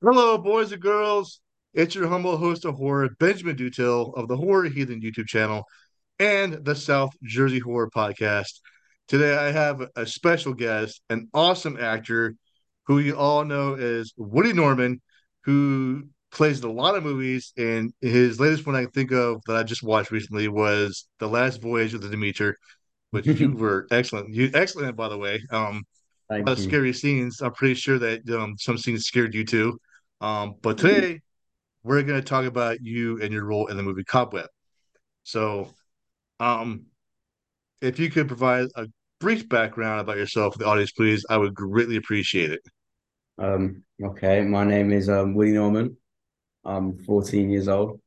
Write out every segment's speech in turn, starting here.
Hello, boys and girls. It's your humble host of horror, Benjamin Dutil of the Horror Heathen YouTube channel and the South Jersey Horror Podcast. Today, I have a special guest, an awesome actor who you all know as Woody Norman, who plays in a lot of movies. And his latest one I can think of that I just watched recently was The Last Voyage of the Demeter, which you were excellent. You excellent, by the way. Um, a lot Thank of scary scenes. I'm pretty sure that um, some scenes scared you too. Um, but today we're going to talk about you and your role in the movie Cobweb. So, um, if you could provide a brief background about yourself for the audience, please, I would greatly appreciate it. Um, okay, my name is um, Woody Norman. I'm 14 years old.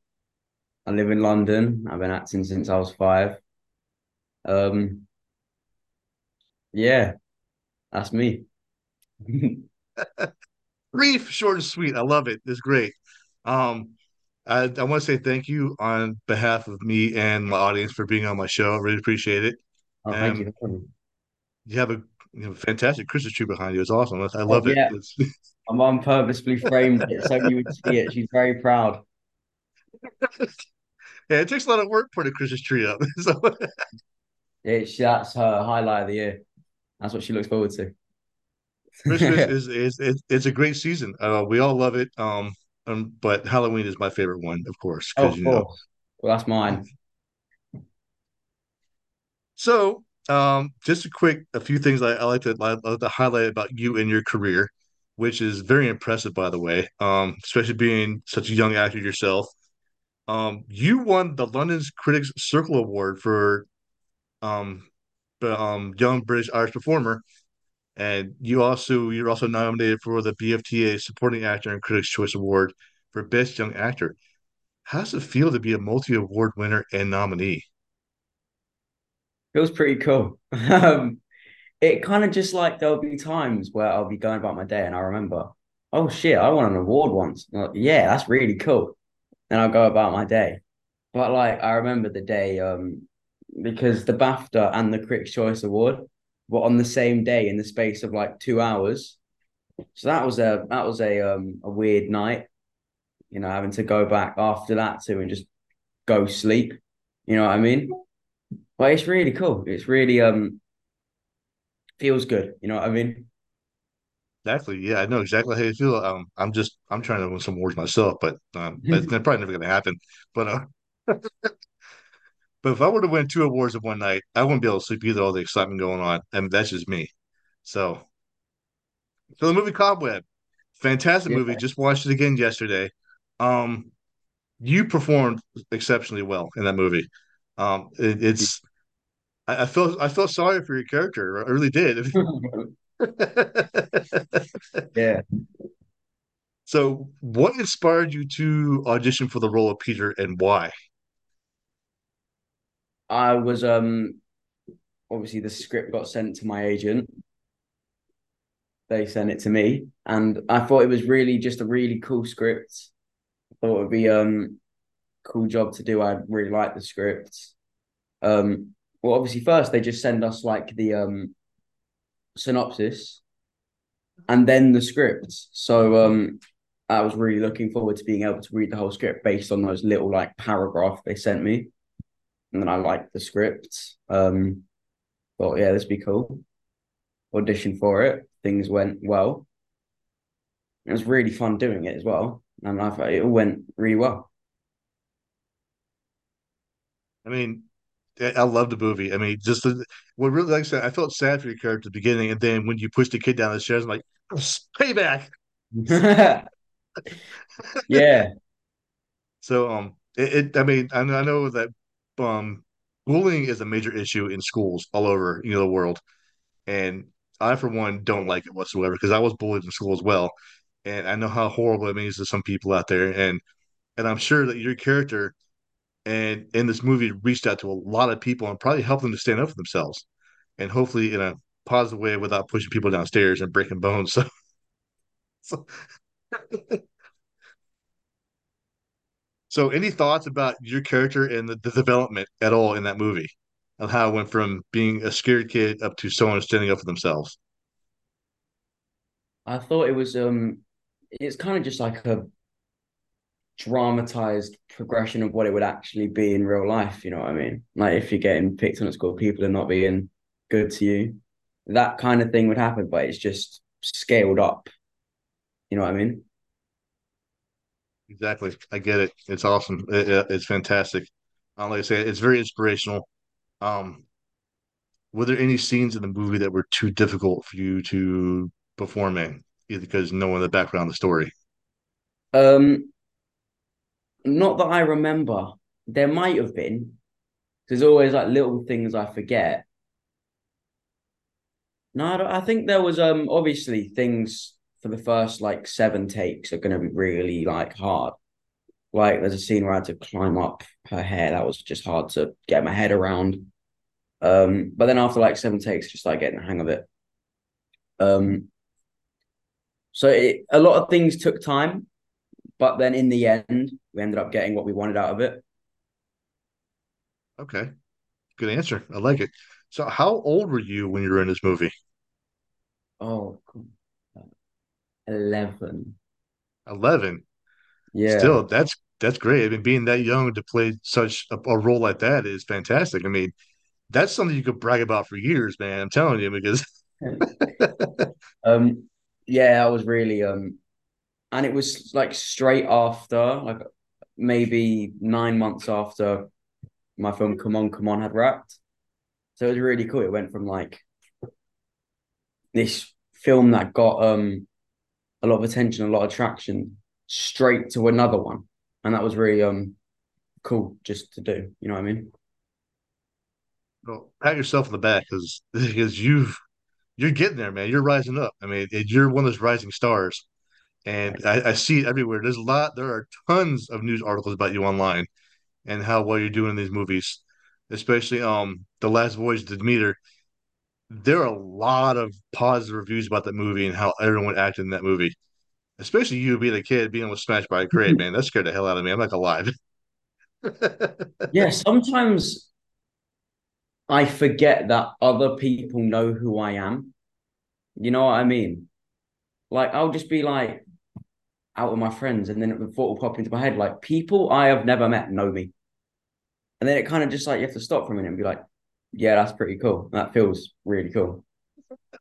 I live in London. I've been acting since I was five. Um, yeah, that's me. Brief, short, and sweet. I love it. It's great. Um, I, I want to say thank you on behalf of me and my audience for being on my show. I really appreciate it. Oh, thank you. having you have a you know, fantastic Christmas tree behind you. It's awesome. I Oh, love it. yeah, It's, my mum purposefully framed it so you would see it. She's very proud. yeah, it takes a lot of work putting a Christmas tree up. So she, that's her highlight of the year. That's what she looks forward Christmas to. is is it's, a great season. Uh, we all love it. Um, um, but Halloween is my favorite one, of course, Oh, you know. Well, that's mine. So, um, just a quick, a few things I, I like to I like to highlight about you and your career, which is very impressive, by the way. Um, especially being such a young actor yourself. Um, you won the London's Critics Circle Award for um, the um, Young British Irish Performer, and you also you're also nominated for the BAFTA Supporting Actor and Critics' Choice Award for Best Young Actor. How does it feel to be a multi-award winner and nominee? Feels pretty cool. Um, it kind of just like there'll be times where I'll be going about my day and I remember, oh shit, I won an award once. Like, yeah, that's really cool. And I'll go about my day. But like I remember the day um because the BAFTA and the Critics' Choice Award were on the same day in the space of like two hours. So that was a that was a um a weird night, you know, having to go back after that too and just go sleep. You know what I mean? But it's really cool. It's really um feels good. You know what I mean? Exactly. Yeah, I know exactly how you feel. Um, I'm just I'm trying to win some awards myself, but um, that's probably never going to happen. But uh, but if I were to win two awards in one night, I wouldn't be able to sleep either. All the excitement going on, and that's just me. So, so the movie Cobweb, fantastic movie. Just watched it again yesterday. Um, you performed exceptionally well in that movie. Um, it, it's I, I felt I felt sorry for your character. I really did. Yeah. So, what inspired you to audition for the role of Peter and why? I was um obviously the script got sent to my agent. They sent it to me and I thought it was really just a really cool script. I thought it would be um cool job to do. I really like the script. Um well obviously first they just send us like the um synopsis and then the script. So um I was really looking forward to being able to read the whole script based on those little like paragraph they sent me. And then I liked the script. Um thought yeah, this would be cool. Audition for it. Things went well. It was really fun doing it as well. And I thought it all went really well. I mean, I, love the movie. I mean, just the, what really, like I said, I felt sad for your character at the beginning, and then when you pushed the kid down the stairs, I'm like, payback. yeah. So, um, it, it I mean, I know that um, bullying is a major issue in schools all over you know the world, and I for one don't like it whatsoever because I was bullied in school as well, and I know how horrible it means to some people out there, and and I'm sure that your character and in this movie reached out to a lot of people and probably helped them to stand up for themselves. And hopefully in a positive way without pushing people downstairs and breaking bones. So, so, so any thoughts about your character and the, the development at all in that movie of how it went from being a scared kid up to someone standing up for themselves? I thought it was um it's kind of just like a dramatized progression of what it would actually be in real life. You know what I mean? Like if you're getting picked on at school, people are not being good to you, that kind of thing would happen, but it's just scaled up. You know what I mean? Exactly. I get it. It's awesome. It, it's fantastic. Um, like I say, it's very inspirational. Um, were there any scenes in the movie that were too difficult for you to perform in, either because knowing the background of the story? Um, not that I remember. There might have been. There's always like little things I forget. No, I, I think there was um obviously things for the first like seven takes are going to be really like hard. Like there's a scene where I had to climb up her hair. That was just hard to get my head around. Um, but then after like seven takes, just like getting the hang of it. Um, so it, a lot of things took time, but then in the end, we ended up getting what we wanted out of it. Okay, good answer. I like it. So, how old were you when you were in this movie? Oh, 11. 11. Yeah. Still, that's that's great. I mean, being that young to play such a, a role like that is fantastic. I mean, that's something you could brag about for years, man. I'm telling you, because um, yeah, I was really um, and it was like straight after, like maybe nine months after my film Come On, Come On had wrapped. So it was really cool. It went from like this film that got um a lot of attention, a lot of traction, straight to another one, and that was really um cool just to do. You know what I mean? well, pat yourself on the back because because you've you're getting there, man. You're rising up. I mean, you're one of those rising stars, and I, I see it everywhere. There's a lot. There are tons of news articles about you online and how well you're doing in these movies, especially um the last voyage to Demeter. There are a lot of positive reviews about that movie and how everyone acted in that movie. Especially you being a kid, being almost smashed by a crate, man. That scared the hell out of me. I'm like gonna. Yeah, sometimes I forget that other people know who I am. You know what I mean? Like I'll just be like out with my friends, and then the thought will pop into my head like people I have never met know me, and then it kind of just like you have to stop for a minute and be like, yeah, that's pretty cool. That feels really cool.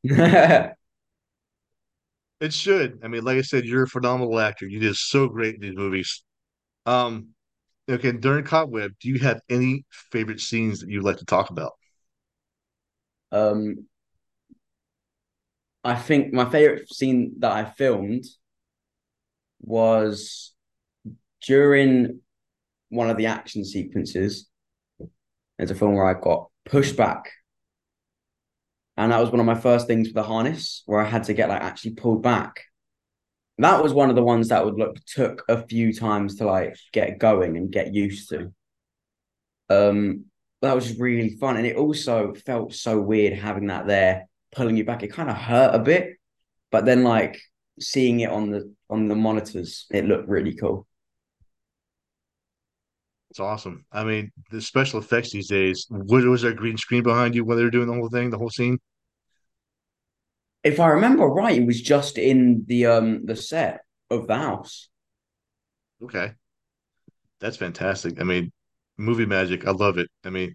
It should. I mean, like I said, you're a phenomenal actor. You did so great in these movies. Um, okay, during Cobweb, do you have any favorite scenes that you'd like to talk about? um, I think my favorite scene that I filmed was during one of the action sequences. There's a film where I got pushed back. And that was one of my first things with the harness where I had to get like actually pulled back. That was one of the ones that would look took a few times to like get going and get used to. Um, that was really fun. And it also felt so weird having that there pulling you back. It kind of hurt a bit, but then like seeing it on the on the monitors, it looked really cool. It's awesome. I mean, the special effects these days, was, was there a green screen behind you when they were doing the whole thing, the whole scene? If I remember right, it was just in the um the set of the house. Okay. That's fantastic. I mean, movie magic. I love it. I mean,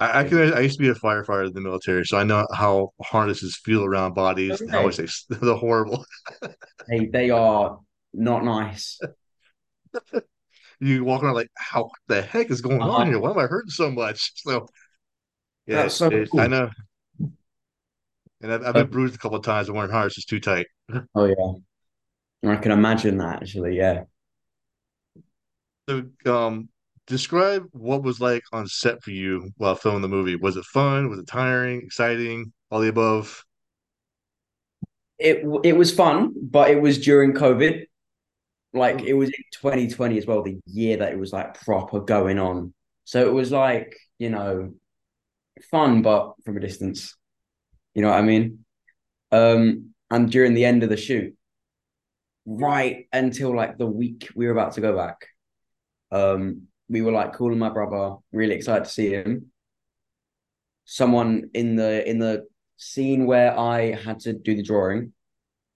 I, I can. I used to be a firefighter in the military, so I know how harnesses feel around bodies and how they they're horrible. They they are not nice. You walk around like, how the heck is going on Uh-huh. here? Why am I hurting so much? So yeah, That's so it, I know, and I've, I've been bruised a couple of times I'm wearing harnesses too tight. oh yeah, I can imagine that actually. Yeah. So, um, describe what was like on set for you while filming the movie. Was it fun? Was it tiring? Exciting? All the above? It it was fun, but it was during COVID. Like it was in 2020 as well, the year that it was like proper going on. So it was like, you know, fun, but from a distance. You know what I mean? Um, and during the end of the shoot, right until like the week we were about to go back, um, we were like calling my brother, really excited to see him. Someone in the in the scene where I had to do the drawing,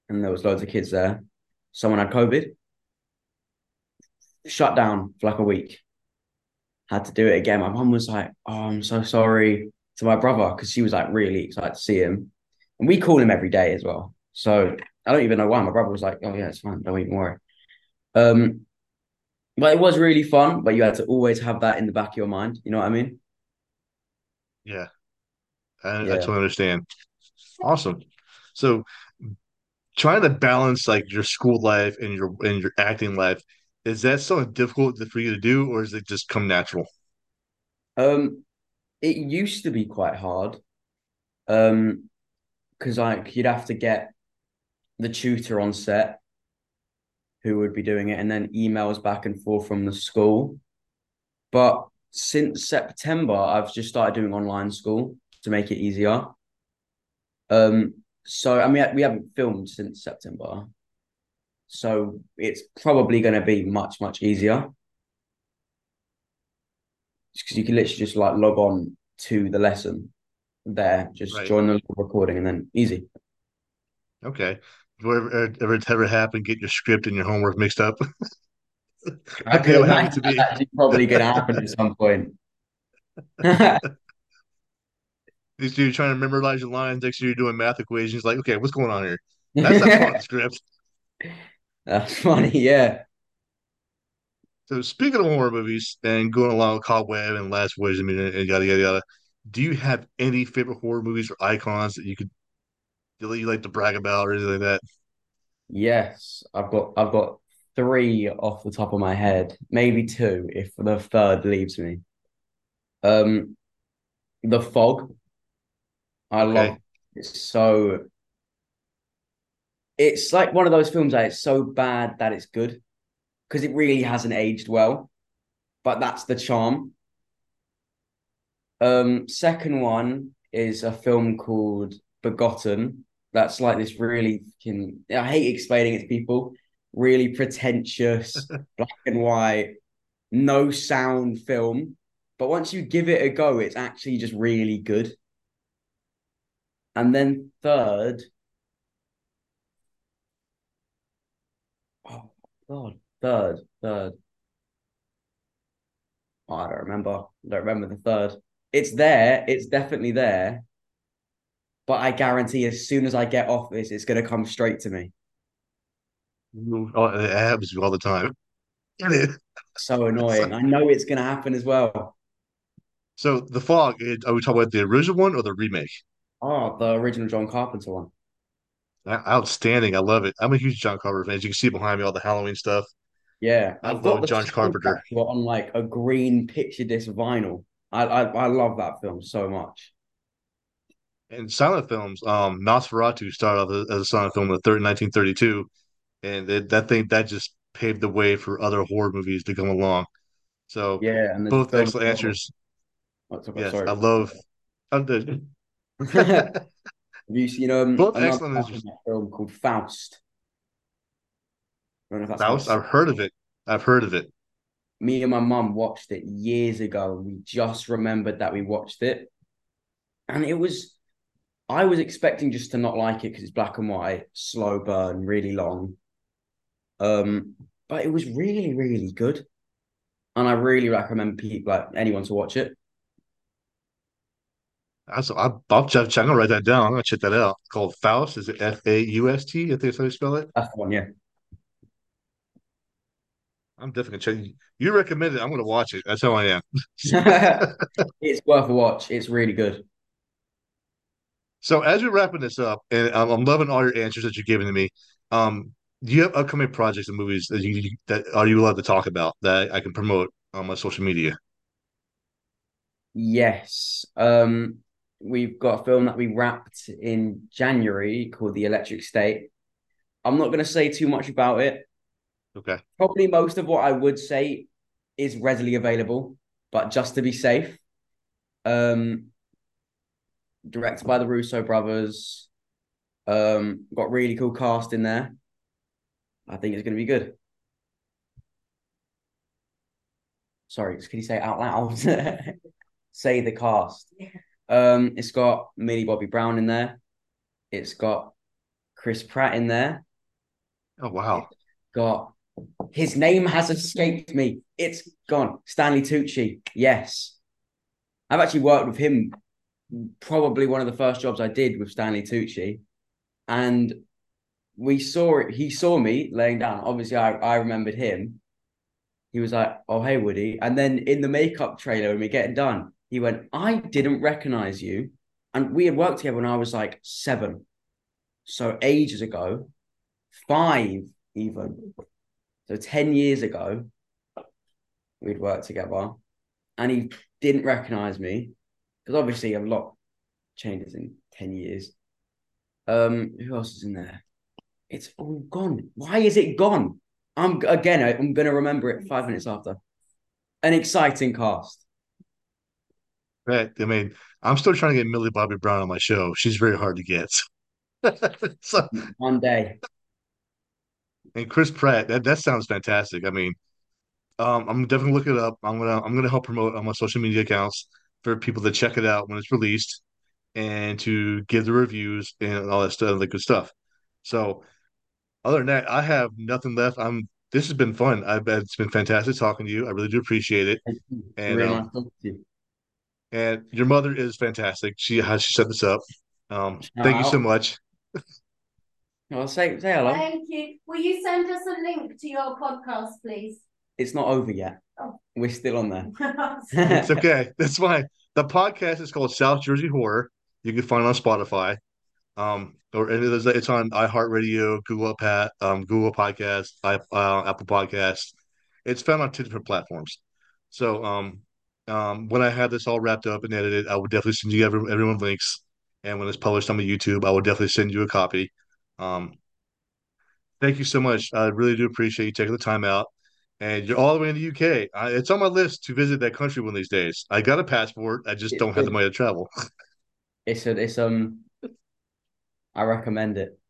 and there was loads of kids there. someone had COVID, shut down for like a week. Had to do it again. My mum was like, "Oh, I'm so sorry." To my brother because she was like really excited to see him, and we call him every day as well. So I don't even know why. My brother was like, "Oh yeah, it's fine. Don't even worry." Um, but it was really fun. But you had to always have that in the back of your mind. You know what I mean? Yeah, I, I totally understand. Awesome. So trying to balance like your school life and your and your acting life, is that something difficult for you to do, or does it just come natural? Um, it used to be quite hard. Um, because like you'd have to get the tutor on set who would be doing it, and then emails back and forth from the school. But since September, I've just started doing online school to make it easier. Um, so I mean, we haven't filmed since September, so it's probably going to be much much easier because you can literally just like log on to the lesson there, just Right. join the recording, and then easy. Okay. Uh, ever, ever, ever happen get your script and your homework mixed up? I could what happened imagine to that's me. probably going to happen at some point. These you're trying to memorize your lines. Next, you're doing math equations. Like, okay, what's going on here? That's not part of the script. funny, yeah. So speaking of horror movies and going along with Cobweb and Last Voyage of and yada yada yada, do you have any favorite horror movies or icons that you could that you like to brag about or anything like that? Yes, I've got I've got three off the top of my head, maybe two if the third leaves me. Um, The Fog. I love Okay. it's so it's like one of those films that it's so bad that it's good because it really hasn't aged well, but that's the charm. Um, second one is a film called Begotten. That's like this really can I hate explaining it to people. Really pretentious, black and white, no sound film. But once you give it a go, it's actually just really good. And then third, God, third, third. Oh, I don't remember. I don't remember the third. It's there. It's definitely there. But I guarantee as soon as I get off this, it's going to come straight to me. Oh, it happens all the time. So, annoying. I know it's going to happen as well. so the fog. Are we talking about the original one or the remake? Oh, the original John Carpenter one. Outstanding. I love it. I'm a huge John Carpenter fan. As you can see behind me, all the Halloween stuff. Yeah, I I've love John Carpenter. soundtrack to it on like a green picture disc vinyl. I, I I love that film so much. And silent films, um, Nosferatu started off as a silent film in the third 1932, and it, that thing that just paved the way for other horror movies to come along. So Yeah, and both excellent answers. Oh, sorry. Yes, I love. I'm Have you seen um both excellent answers. film called Faust? I don't know if that's Faust. I've heard of it. I've heard of it. me and my mum watched it years ago, and we just remembered that we watched it, and it was. I was expecting just to not like it because it's black and white, slow burn, really long. Um, but it was really, really good, and I really recommend people like anyone to watch it. Also, I'll, I'll check. I'm gonna write that down. I'm gonna check that out. It's called Faust. Is it F A U S T? I think that's how you spell it. That's the one, yeah. I'm definitely gonna check. You recommend it. I'm gonna watch it. That's how I am. It's worth a watch. It's really good. So as we're wrapping this up, and I'm, I'm loving all your answers that you're giving to me. Um, do you have upcoming projects and movies that you that are you allowed to talk about that I can promote on my social media? Yes. Um, we've got a film that we wrapped in January called The Electric State. I'm not going to say too much about it. Okay. Probably most of what I would say is readily available, but just to be safe, um, directed by the Russo brothers. Um, got really cool cast in there. I think it's going to be good. Sorry, can you say it out loud? say the cast. Um, it's got Millie Bobby Brown in there. It's got Chris Pratt in there. Oh wow. Got his name has escaped me. It's gone. Stanley Tucci. Yes. I've actually worked with him. Probably one of the first jobs I did with Stanley Tucci. And we saw it. He saw me laying down. Obviously, I, I remembered him. He was like, Oh, hey, Woody. And then in the makeup trailer, when we get done, he went, I didn't recognize you. And we had worked together when I was like seven. So ages ago, five even. So 10 years ago, we'd worked together and he didn't recognize me because obviously a lot changes in 10 years. Um, who else is in there? It's all gone. Why is it gone? I'm again, I'm gonna remember it five minutes after. An exciting cast. I mean, I'm still trying to get Millie Bobby Brown on my show. She's very hard to get. so, One day. and Chris Pratt, that, that sounds fantastic. I mean, um, I'm definitely look it up. I'm gonna I'm gonna help promote on my social media accounts for people to check it out when it's released and to give the reviews and all that stuff, like good stuff. So other than that, I have nothing left. I'm this has been fun. I bet it's been fantastic talking to you. I really do appreciate it. And Really um nice talking to you. And your mother is fantastic. She has she set this up. Um, Shout thank you so much. I'll say say hello. Thank you. Will you send us a link to your podcast, please? It's not over yet. Oh. We're still on there. It's okay. That's fine. The podcast is called South Jersey Horror. You can find it on Spotify. Um, or it is, it's on iHeartRadio, Google Pat, um, Google Podcast, I, uh, Apple Podcasts. It's found on two different platforms. So, um, um, when I have this all wrapped up and edited, I will definitely send you every, everyone links. And when it's published on my YouTube, I will definitely send you a copy. Um, thank you so much. I really do appreciate you taking the time out. And you're all the way in the UK. I, it's on my list to visit that country one of these days. I got a passport. I just It's don't have the money to travel. It's a, it's um I recommend it.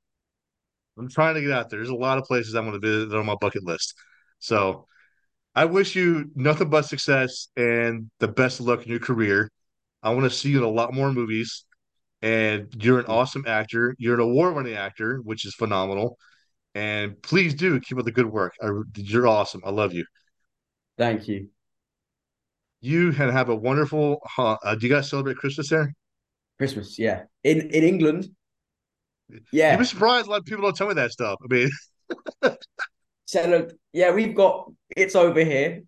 I'm trying to get out there. There's a lot of places I want to visit that are on my bucket list. So I wish you nothing but success and the best of luck in your career. I want to see you in a lot more movies. And you're an awesome actor. You're an award-winning actor, which is phenomenal. And please do keep up the good work. I, you're awesome. I love you. Thank you. You can have a wonderful. Uh, do you guys celebrate Christmas there? Christmas, yeah. In in England, yeah. You'd be surprised. A lot of people don't tell me that stuff. I mean, So look, yeah, we've got it's over here.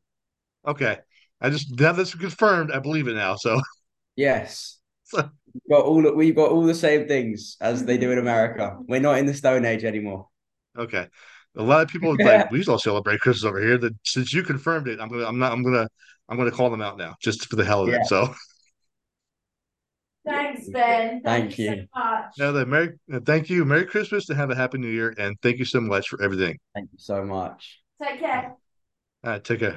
okay. I just now that's confirmed. I believe it now. So, Yes. so We've got all we've got all the same things as they do in America. We're not in the Stone Age anymore. Okay. A lot of people like we all celebrate Christmas over here. That since you confirmed it, I'm gonna I'm not I'm gonna I'm gonna call them out now just for the hell of Yeah. it. So Thanks, Ben. Thank, Thank you. you. so much. now that Merry uh, thank you, Merry Christmas and have a happy New Year, and thank you so much for everything. Thank you so much. Take care. Right, take care.